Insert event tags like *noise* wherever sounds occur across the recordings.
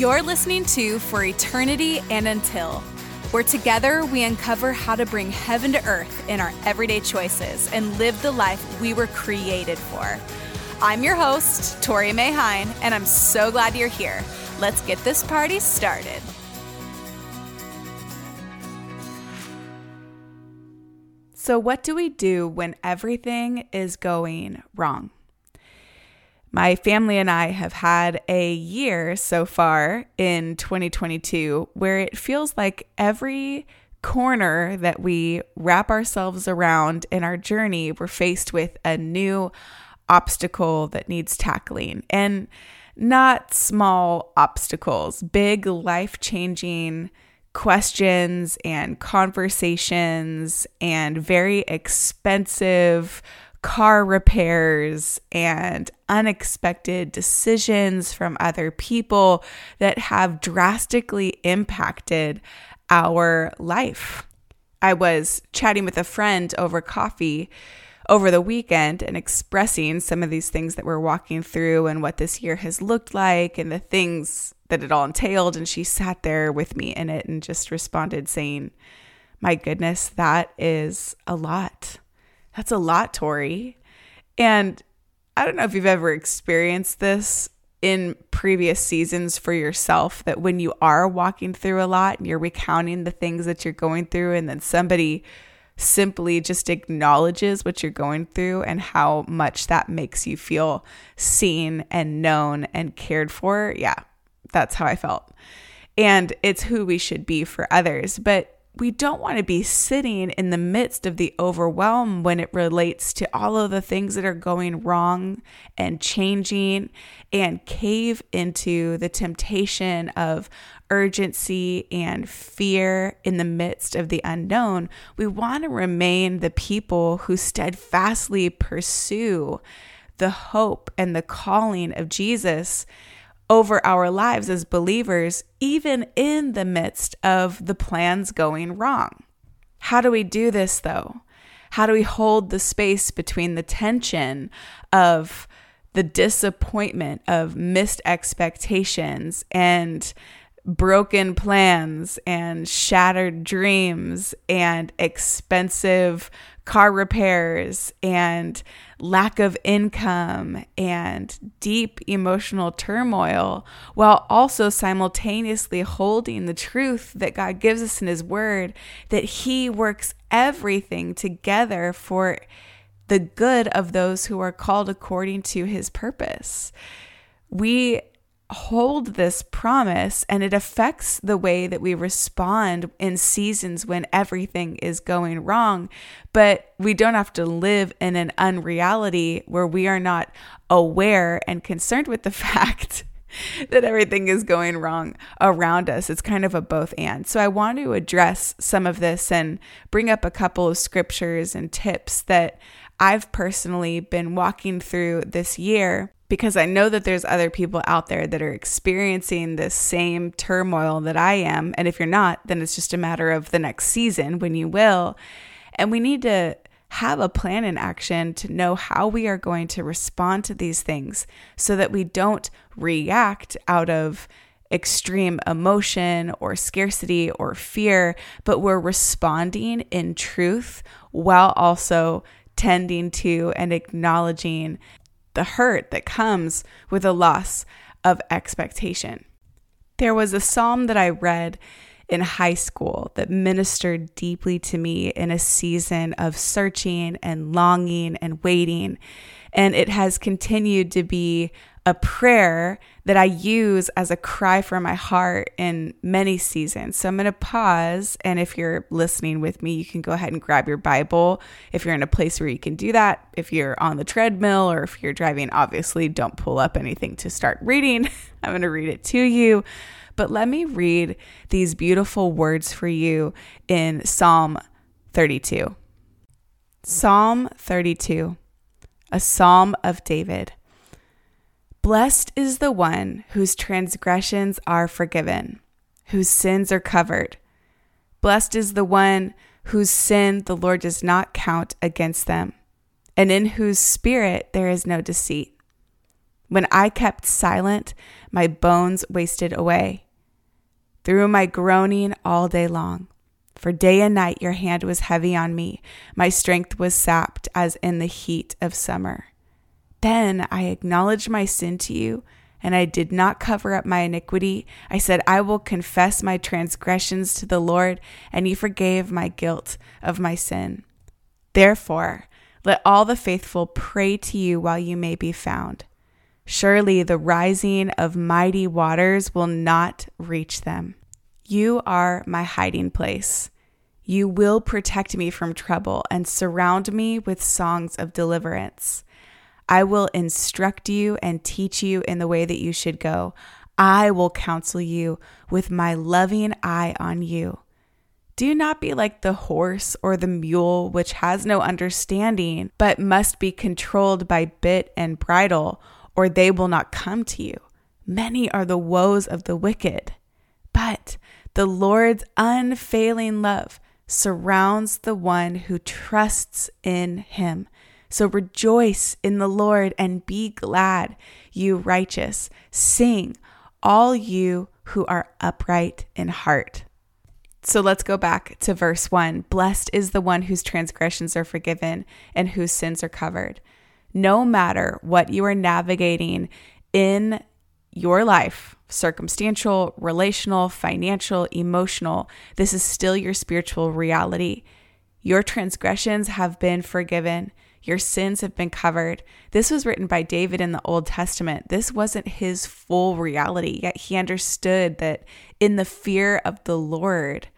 You're listening to For Eternity and Until, where together we uncover how to bring heaven to earth in our everyday choices and live the life we were created for. I'm your host, Tori May Hine, and I'm so glad you're here. Let's get this party started. So, what do we do when everything is going wrong? My family and I have had a year so far in 2022 where it feels like every corner that we wrap ourselves around in our journey, we're faced with a new obstacle that needs tackling. And not small obstacles, big life changing questions and conversations and very expensive car repairs and unexpected decisions from other people that have drastically impacted our life. I was chatting with a friend over coffee over the weekend and expressing some of these things that we're walking through and what this year has looked like and the things that it all entailed. And she sat there with me in it and just responded saying, My goodness, that is a lot. That's a lot, Tori. And I don't know if you've ever experienced this in previous seasons for yourself that when you are walking through a lot and you're recounting the things that you're going through, and then somebody simply just acknowledges what you're going through and how much that makes you feel seen and known and cared for. Yeah, that's how I felt. And it's who we should be for others. But we don't want to be sitting in the midst of the overwhelm when it relates to all of the things that are going wrong and changing and cave into the temptation of urgency and fear in the midst of the unknown. We want to remain the people who steadfastly pursue the hope and the calling of Jesus over our lives as believers, even in the midst of the plans going wrong. How do we do this though? How do we hold the space between the tension of the disappointment of missed expectations and broken plans and shattered dreams and expensive car repairs and lack of income and deep emotional turmoil, while also simultaneously holding the truth that God gives us in His Word that He works everything together for the good of those who are called according to His purpose. We hold this promise and it affects the way that we respond in seasons when everything is going wrong. But we don't have to live in an unreality where we are not aware and concerned with the *laughs* fact that everything is going wrong around us. It's kind of a both and. So I want to address some of this and bring up a couple of scriptures and tips that I've personally been walking through this year because I know that there's other people out there that are experiencing the same turmoil that I am. And if you're not, then it's just a matter of the next season when you will. And we need to have a plan in action to know how we are going to respond to these things so that we don't react out of extreme emotion or scarcity or fear, but we're responding in truth while also tending to and acknowledging the hurt that comes with a loss of expectation. There was a psalm that I read in high school that ministered deeply to me in a season of searching and longing and waiting. And it has continued to be a prayer that I use as a cry for my heart in many seasons. So I'm going to pause. And if you're listening with me, you can go ahead and grab your Bible if you're in a place where you can do that. If you're on the treadmill or if you're driving, obviously don't pull up anything to start reading. *laughs* I'm going to read it to you. But let me read these beautiful words for you in Psalm 32. Psalm 32, a psalm of David. Blessed is the one whose transgressions are forgiven, whose sins are covered. Blessed is the one whose sin the Lord does not count against them, and in whose spirit there is no deceit. When I kept silent, my bones wasted away. Through my groaning all day long. For day and night your hand was heavy on me. My strength was sapped as in the heat of summer. Then I acknowledged my sin to you, and I did not cover up my iniquity. I said, I will confess my transgressions to the Lord, and you forgave my guilt of my sin. Therefore, let all the faithful pray to you while you may be found. Surely the rising of mighty waters will not reach them. You are my hiding place. You will protect me from trouble and surround me with songs of deliverance. I will instruct you and teach you in the way that you should go. I will counsel you with my loving eye on you. Do not be like the horse or the mule, which has no understanding, but must be controlled by bit and bridle or they will not come to you. Many are the woes of the wicked, but the Lord's unfailing love surrounds the one who trusts in him. So rejoice in the Lord and be glad, you righteous. Sing, all you who are upright in heart. So let's go back to verse 1. Blessed is the one whose transgressions are forgiven and whose sins are covered no matter what you are navigating in your life circumstantial, relational, financial, emotional this is still your spiritual reality. Your transgressions have been forgiven. Your sins have been covered. This was written by David in the Old Testament. This wasn't his full reality, yet he understood that in the fear of the Lord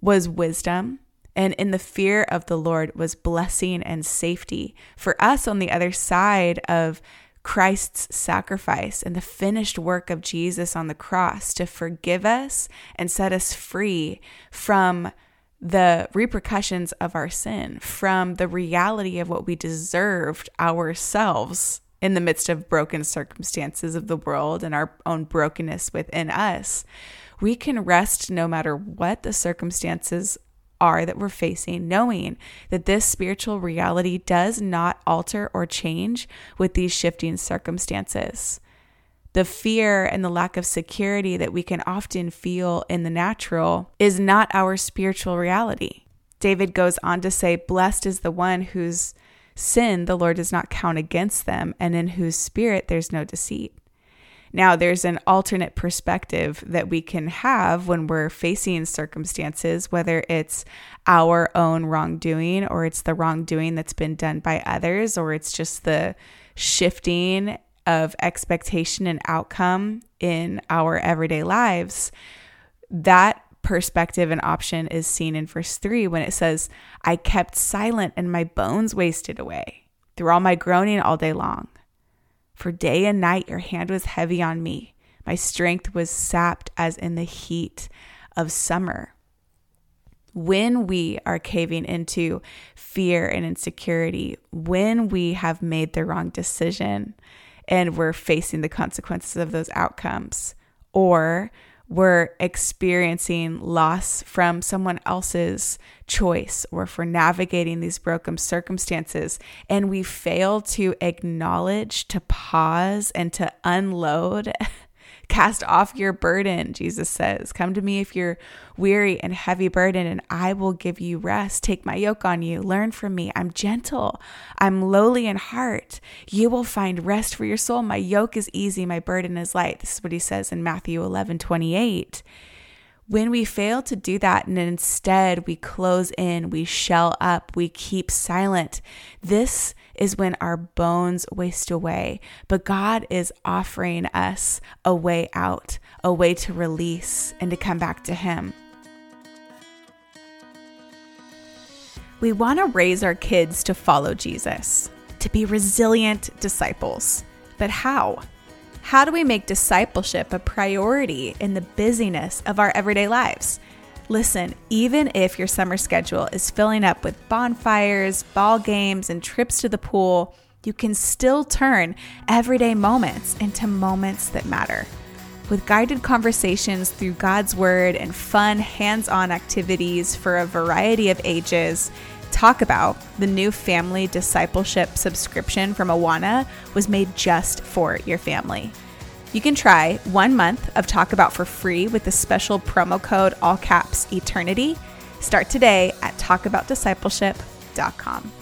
was wisdom and in the fear of the Lord was blessing and safety. For us on the other side of Christ's sacrifice and the finished work of Jesus on the cross to forgive us and set us free from the repercussions of our sin, from the reality of what we deserved ourselves in the midst of broken circumstances of the world and our own brokenness within us. We can rest no matter what the circumstances are that we're facing, knowing that this spiritual reality does not alter or change with these shifting circumstances. The fear and the lack of security that we can often feel in the natural is not our spiritual reality. David goes on to say, Blessed is the one whose sin the Lord does not count against them, and in whose spirit there's no deceit. Now, there's an alternate perspective that we can have when we're facing circumstances, whether it's our own wrongdoing or it's the wrongdoing that's been done by others, or it's just the shifting of expectation and outcome in our everyday lives. That perspective and option is seen in verse 3 when it says, I kept silent and my bones wasted away through all my groaning all day long. For day and night your hand was heavy on me. My strength was sapped as in the heat of summer. When we are caving into fear and insecurity, when we have made the wrong decision and we're facing the consequences of those outcomes, or we're experiencing loss from someone else's choice or for navigating these broken circumstances and we fail to acknowledge, to pause, and to unload *laughs* Cast off your burden, Jesus says. Come to me if you're weary and heavy burden, and I will give you rest. Take my yoke on you. Learn from me. I'm gentle. I'm lowly in heart. You will find rest for your soul. My yoke is easy. My burden is light. This is what he says in Matthew 11 28. When we fail to do that and instead we close in, we shell up, we keep silent, this is when our bones waste away. But God is offering us a way out, a way to release and to come back to Him. We want to raise our kids to follow Jesus, to be resilient disciples. But how? How do we make discipleship a priority in the busyness of our everyday lives? Listen, even if your summer schedule is filling up with bonfires, ball games, and trips to the pool, you can still turn everyday moments into moments that matter. With guided conversations through God's Word and fun hands on activities for a variety of ages, Talk About, the new family discipleship subscription from Awana, was made just for your family. You can try one month of Talk About for free with the special promo code all caps eternity. Start today at talkaboutdiscipleship.com.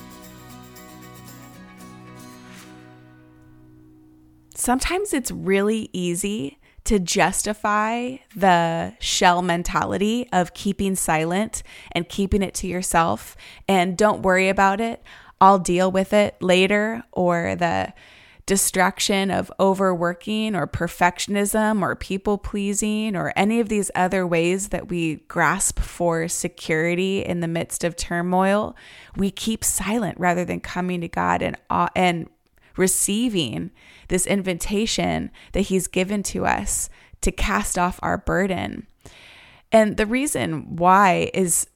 Sometimes it's really easy to justify the shell mentality of keeping silent and keeping it to yourself and don't worry about it. I'll deal with it later, or the distraction of overworking or perfectionism or people pleasing or any of these other ways that we grasp for security in the midst of turmoil, we keep silent rather than coming to God and uh, and receiving this invitation that he's given to us to cast off our burden. And the reason why is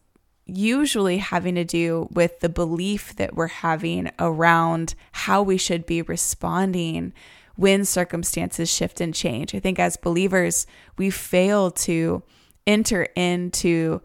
usually having to do with the belief that we're having around how we should be responding when circumstances shift and change. I think as believers, we fail to enter into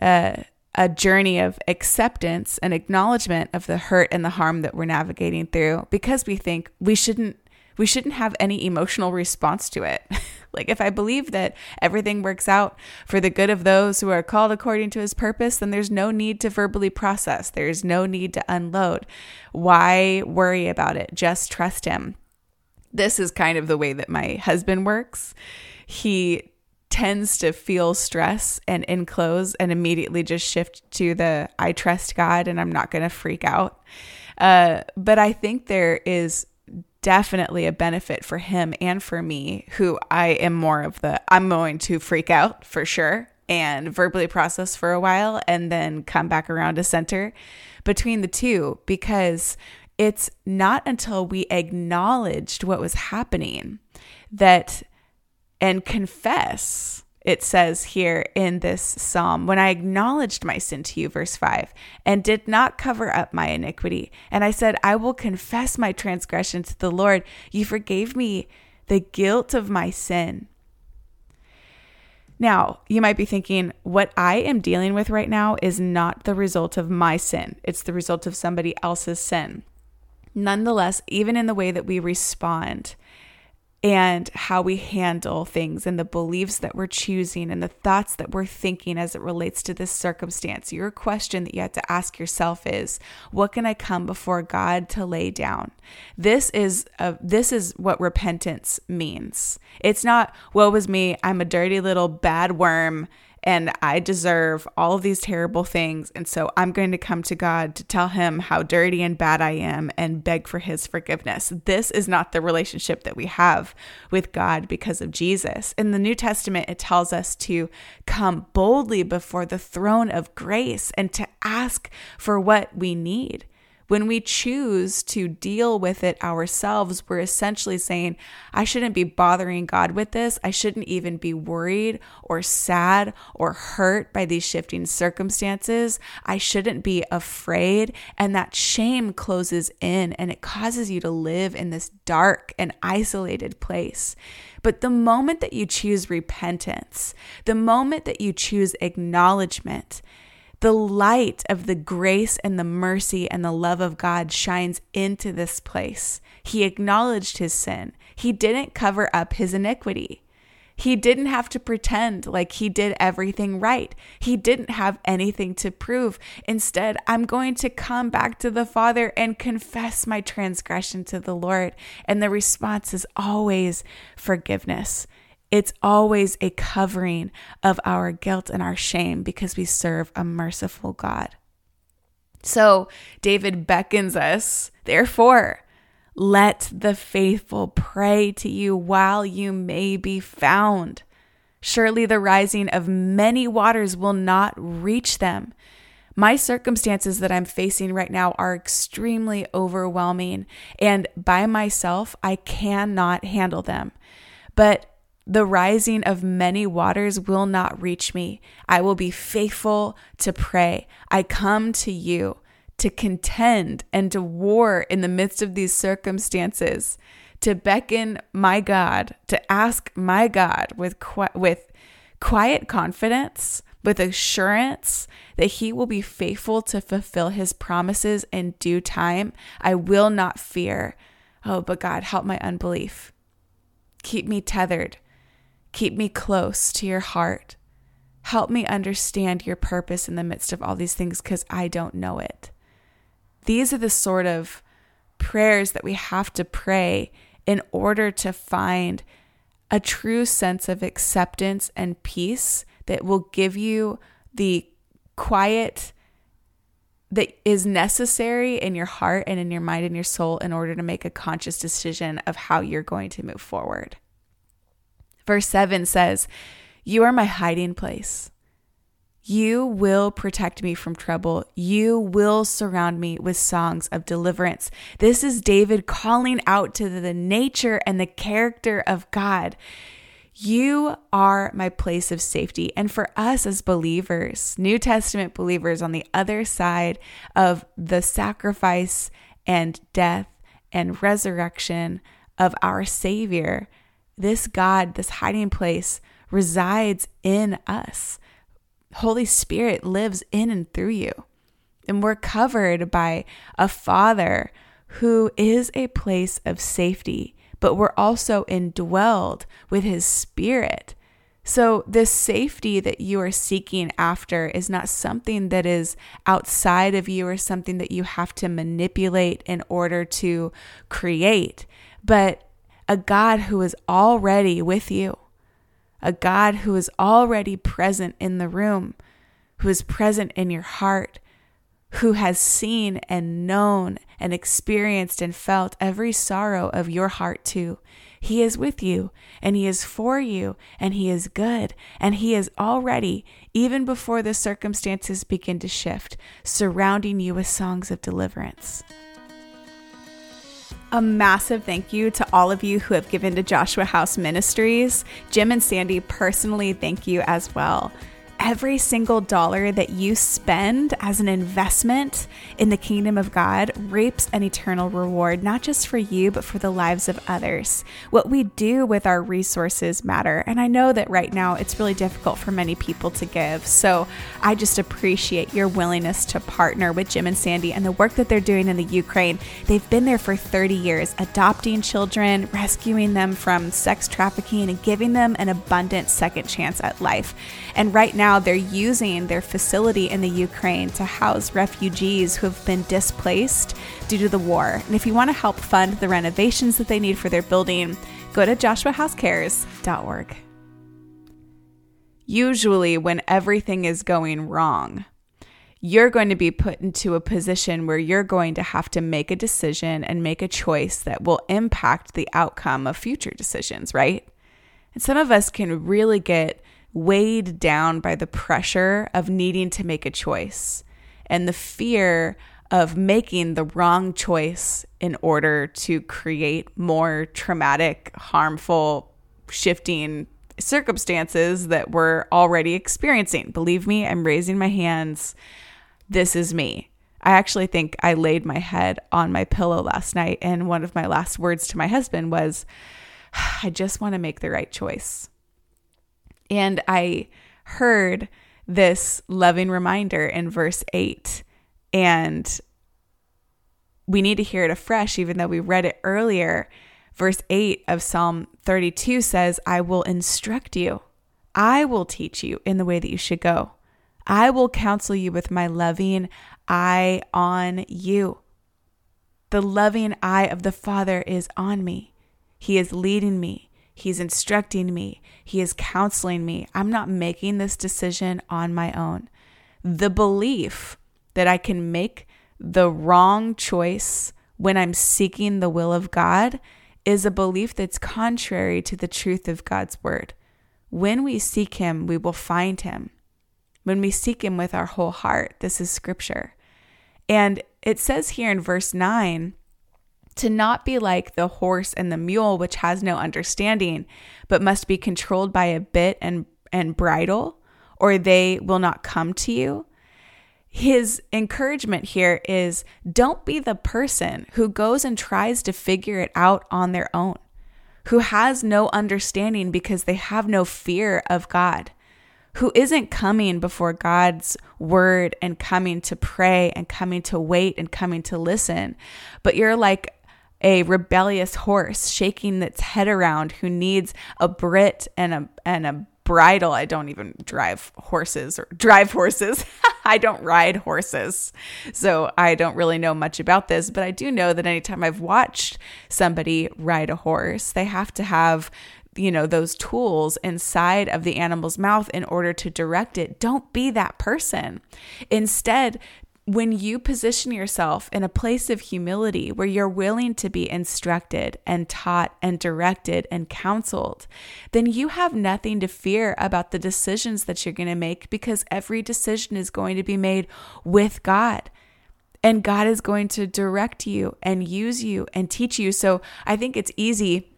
a, a journey of acceptance and acknowledgement of the hurt and the harm that we're navigating through because we think we shouldn't we shouldn't have any emotional response to it. *laughs* like, if I believe that everything works out for the good of those who are called according to his purpose, then there's no need to verbally process. There's no need to unload. Why worry about it? Just trust him. This is kind of the way that my husband works. He tends to feel stress and enclose and immediately just shift to the I trust God and I'm not going to freak out. Uh, but I think there is definitely a benefit for him and for me, who I am more of the I'm going to freak out for sure and verbally process for a while and then come back around to center between the two because it's not until we acknowledged what was happening that and confess it says here in this psalm, when I acknowledged my sin to you, verse 5, and did not cover up my iniquity. And I said, I will confess my transgression to the Lord. You forgave me the guilt of my sin. Now, you might be thinking, what I am dealing with right now is not the result of my sin, it's the result of somebody else's sin. Nonetheless, even in the way that we respond, and how we handle things and the beliefs that we're choosing and the thoughts that we're thinking as it relates to this circumstance. Your question that you have to ask yourself is, what can I come before God to lay down? This is a, this is what repentance means. It's not woe is me, I'm a dirty little bad worm and I deserve all of these terrible things. And so I'm going to come to God to tell him how dirty and bad I am and beg for his forgiveness. This is not the relationship that we have with God because of Jesus. In the New Testament, it tells us to come boldly before the throne of grace and to ask for what we need. When we choose to deal with it ourselves, we're essentially saying, I shouldn't be bothering God with this. I shouldn't even be worried or sad or hurt by these shifting circumstances. I shouldn't be afraid. And that shame closes in and it causes you to live in this dark and isolated place. But the moment that you choose repentance, the moment that you choose acknowledgement, the light of the grace and the mercy and the love of God shines into this place. He acknowledged his sin. He didn't cover up his iniquity. He didn't have to pretend like he did everything right. He didn't have anything to prove. Instead, I'm going to come back to the Father and confess my transgression to the Lord. And the response is always forgiveness. It's always a covering of our guilt and our shame because we serve a merciful God. So David beckons us, therefore, let the faithful pray to you while you may be found. Surely the rising of many waters will not reach them. My circumstances that I'm facing right now are extremely overwhelming, and by myself, I cannot handle them. But the rising of many waters will not reach me. I will be faithful to pray. I come to you to contend and to war in the midst of these circumstances, to beckon my God, to ask my God with with quiet confidence with assurance that he will be faithful to fulfill his promises in due time, I will not fear. Oh, but God, help my unbelief. Keep me tethered. Keep me close to your heart. Help me understand your purpose in the midst of all these things because I don't know it. These are the sort of prayers that we have to pray in order to find a true sense of acceptance and peace that will give you the quiet that is necessary in your heart and in your mind and your soul in order to make a conscious decision of how you're going to move forward. Verse 7 says, You are my hiding place. You will protect me from trouble. You will surround me with songs of deliverance. This is David calling out to the nature and the character of God. You are my place of safety. And for us as believers, New Testament believers on the other side of the sacrifice and death and resurrection of our Savior, this God, this hiding place, resides in us. Holy Spirit lives in and through you. And we're covered by a Father who is a place of safety, but we're also indwelled with His Spirit. So, this safety that you are seeking after is not something that is outside of you or something that you have to manipulate in order to create, but a God who is already with you a God who is already present in the room, who is present in your heart, who has seen and known and experienced and felt every sorrow of your heart too. He is with you and He is for you and He is good and He is already, even before the circumstances begin to shift, surrounding you with songs of deliverance. A massive thank you to all of you who have given to Joshua House Ministries. Jim and Sandy personally thank you as well every single dollar that you spend as an investment in the kingdom of God reaps an eternal reward, not just for you, but for the lives of others. What we do with our resources matter. And I know that right now it's really difficult for many people to give. So I just appreciate your willingness to partner with Jim and Sandy and the work that they're doing in the Ukraine. They've been there for 30 years, adopting children, rescuing them from sex trafficking, and giving them an abundant second chance at life. And right now, they're using their facility in the Ukraine to house refugees who have been displaced due to the war. And if you want to help fund the renovations that they need for their building, go to joshuahousecares.org. Usually, when everything is going wrong, you're going to be put into a position where you're going to have to make a decision and make a choice that will impact the outcome of future decisions, right? And some of us can really get weighed down by the pressure of needing to make a choice and the fear of making the wrong choice in order to create more traumatic, harmful, shifting circumstances that we're already experiencing. Believe me, I'm raising my hands. This is me. I actually think I laid my head on my pillow last night, and one of my last words to my husband was, *sighs* I just want to make the right choice. And I heard this loving reminder in verse 8. And we need to hear it afresh, even though we read it earlier. Verse 8 of Psalm 32 says, I will instruct you, I will teach you in the way that you should go. I will counsel you with my loving eye on you. The loving eye of the Father is on me. He is leading me. He's instructing me. He is counseling me. I'm not making this decision on my own. The belief that I can make the wrong choice when I'm seeking the will of God is a belief that's contrary to the truth of God's word. When we seek Him, we will find Him. When we seek Him with our whole heart, this is scripture. And it says here in verse 9, to not be like the horse and the mule, which has no understanding, but must be controlled by a bit and, and bridle, or they will not come to you. His encouragement here is don't be the person who goes and tries to figure it out on their own, who has no understanding because they have no fear of God, who isn't coming before God's word and coming to pray and coming to wait and coming to listen, but you're like a rebellious horse shaking its head around who needs a brit and a and a bridle. I don't even drive horses or drive horses. *laughs* I don't ride horses. So I don't really know much about this, but I do know that anytime I've watched somebody ride a horse, they have to have you know those tools inside of the animal's mouth in order to direct it don't be that person instead when you position yourself in a place of humility where you're willing to be instructed and taught and directed and counseled, then you have nothing to fear about the decisions that you're going to make because every decision is going to be made with God. And God is going to direct you and use you and teach you. So I think it's easy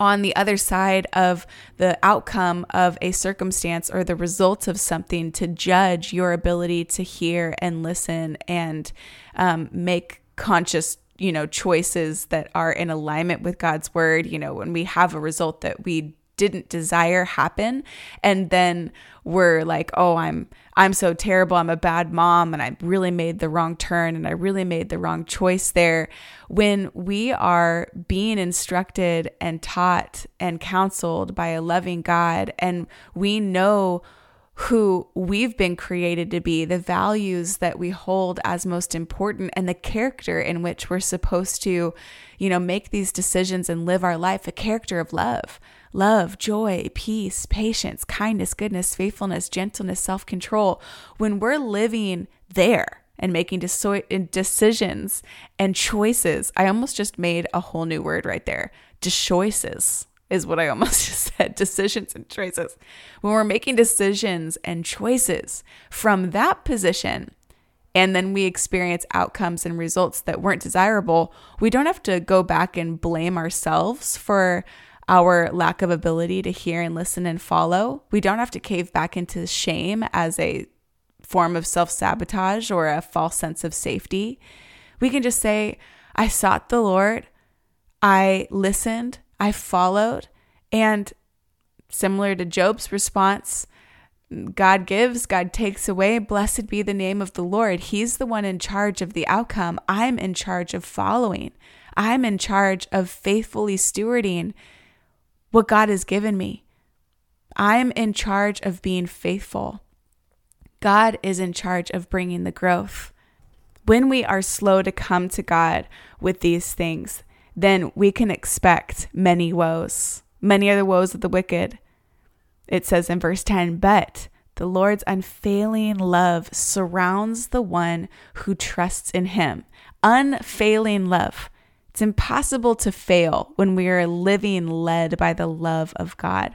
on the other side of the outcome of a circumstance or the results of something to judge your ability to hear and listen and um, make conscious you know choices that are in alignment with god's word. You know when we have a result that we didn't desire happen. And then we're like oh i'm i'm so terrible. I'm a bad mom and i really made the wrong turn and i really made the wrong choice there. When we are being instructed and taught and counseled by a loving god and we know who we've been created to be, the values that we hold as most important, and the character in which we're supposed to, you know, make these decisions and live our life a character of love love, joy, peace, patience, kindness, goodness, faithfulness, gentleness, self control, when we're living there and making decisions and choices, I almost just made a whole new word right there. Choices is what I almost *laughs* just said decisions and choices. When we're making decisions and choices from that position, and then we experience outcomes and results that weren't desirable, we don't have to go back and blame ourselves for our lack of ability to hear and listen and follow. We don't have to cave back into shame as a form of self sabotage or a false sense of safety. We can just say, I sought the Lord, I listened, I followed, and similar to Job's response, God gives, God takes away. Blessed be the name of the Lord. He's the one in charge of the outcome. I'm in charge of following. I'm in charge of faithfully stewarding what God has given me. I'm in charge of being faithful. God is in charge of bringing the growth. When we are slow to come to God with these things, then we can expect many woes. Many are the woes of the wicked. It says in verse 10 But the Lord's unfailing love surrounds the one who trusts in him. Unfailing love. It's impossible to fail when we are living led by the love of God.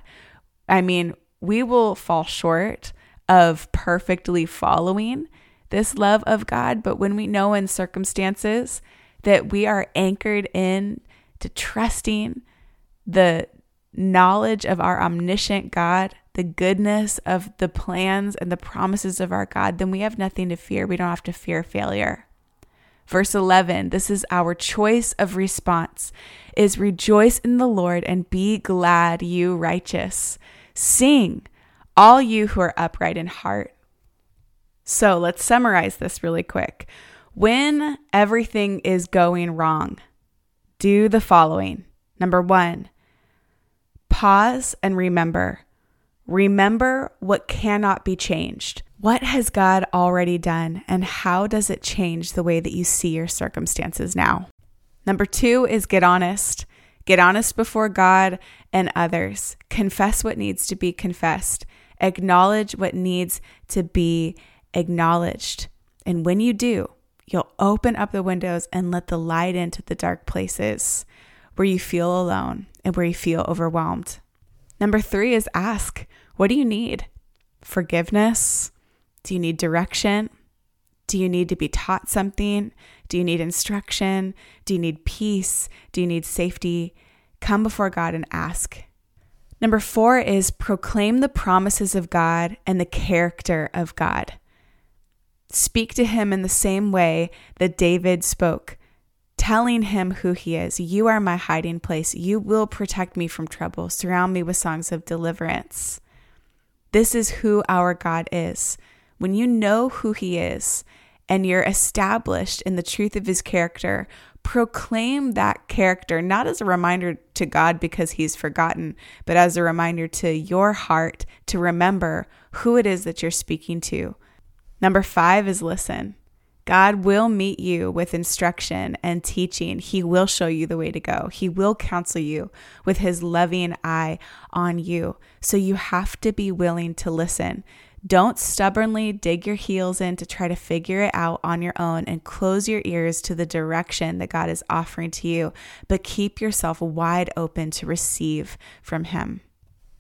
I mean, we will fall short of perfectly following this love of God, but when we know in circumstances that we are anchored in to trusting the knowledge of our omniscient God, the goodness of the plans and the promises of our God, then we have nothing to fear. We don't have to fear failure. Verse 11, this is our choice of response is rejoice in the Lord and be glad, you righteous. Sing, all you who are upright in heart. So let's summarize this really quick. When everything is going wrong, do the following. Number one, pause and remember. Remember what cannot be changed. What has God already done, and how does it change the way that you see your circumstances now? Number two is get honest. Get honest before God and others. Confess what needs to be confessed. Acknowledge what needs to be acknowledged. And when you do, you'll open up the windows and let the light into the dark places where you feel alone and where you feel overwhelmed. Number three is ask, what do you need? Forgiveness, do you need direction? Do you need to be taught something? Do you need instruction? Do you need peace? Do you need safety? Come before God and ask. Number four is proclaim the promises of God and the character of God. Speak to him in the same way that David spoke, telling him who he is. You are my hiding place. You will protect me from trouble. Surround me with songs of deliverance. This is who our God is. When you know who He is and you're established in the truth of His character, proclaim that character not as a reminder to God because He's forgotten, but as a reminder to your heart to remember who it is that you're speaking to. Number five is listen. God will meet you with instruction and teaching. He will show you the way to go. He will counsel you with his loving eye on you. So you have to be willing to listen. Don't stubbornly dig your heels in to try to figure it out on your own and close your ears to the direction that God is offering to you, but keep yourself wide open to receive from him.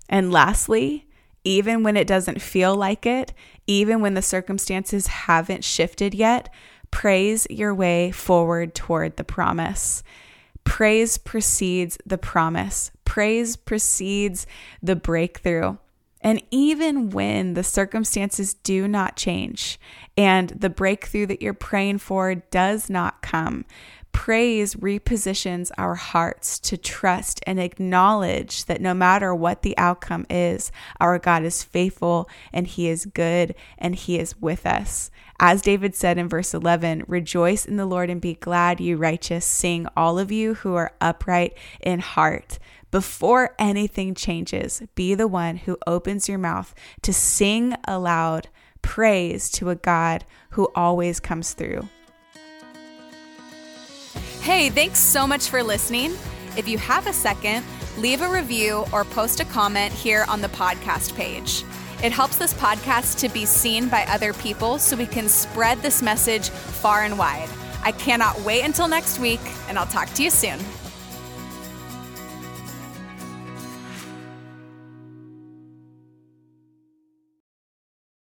And lastly, even when it doesn't feel like it, even when the circumstances haven't shifted yet, praise your way forward toward the promise. Praise precedes the promise, praise precedes the breakthrough. And even when the circumstances do not change and the breakthrough that you're praying for does not come, Praise repositions our hearts to trust and acknowledge that no matter what the outcome is, our God is faithful and He is good and He is with us. As David said in verse 11, rejoice in the Lord and be glad, you righteous. Sing, all of you who are upright in heart. Before anything changes, be the one who opens your mouth to sing aloud praise to a God who always comes through. Hey, thanks so much for listening. If you have a second, leave a review or post a comment here on the podcast page. It helps this podcast to be seen by other people so we can spread this message far and wide. I cannot wait until next week, and I'll talk to you soon.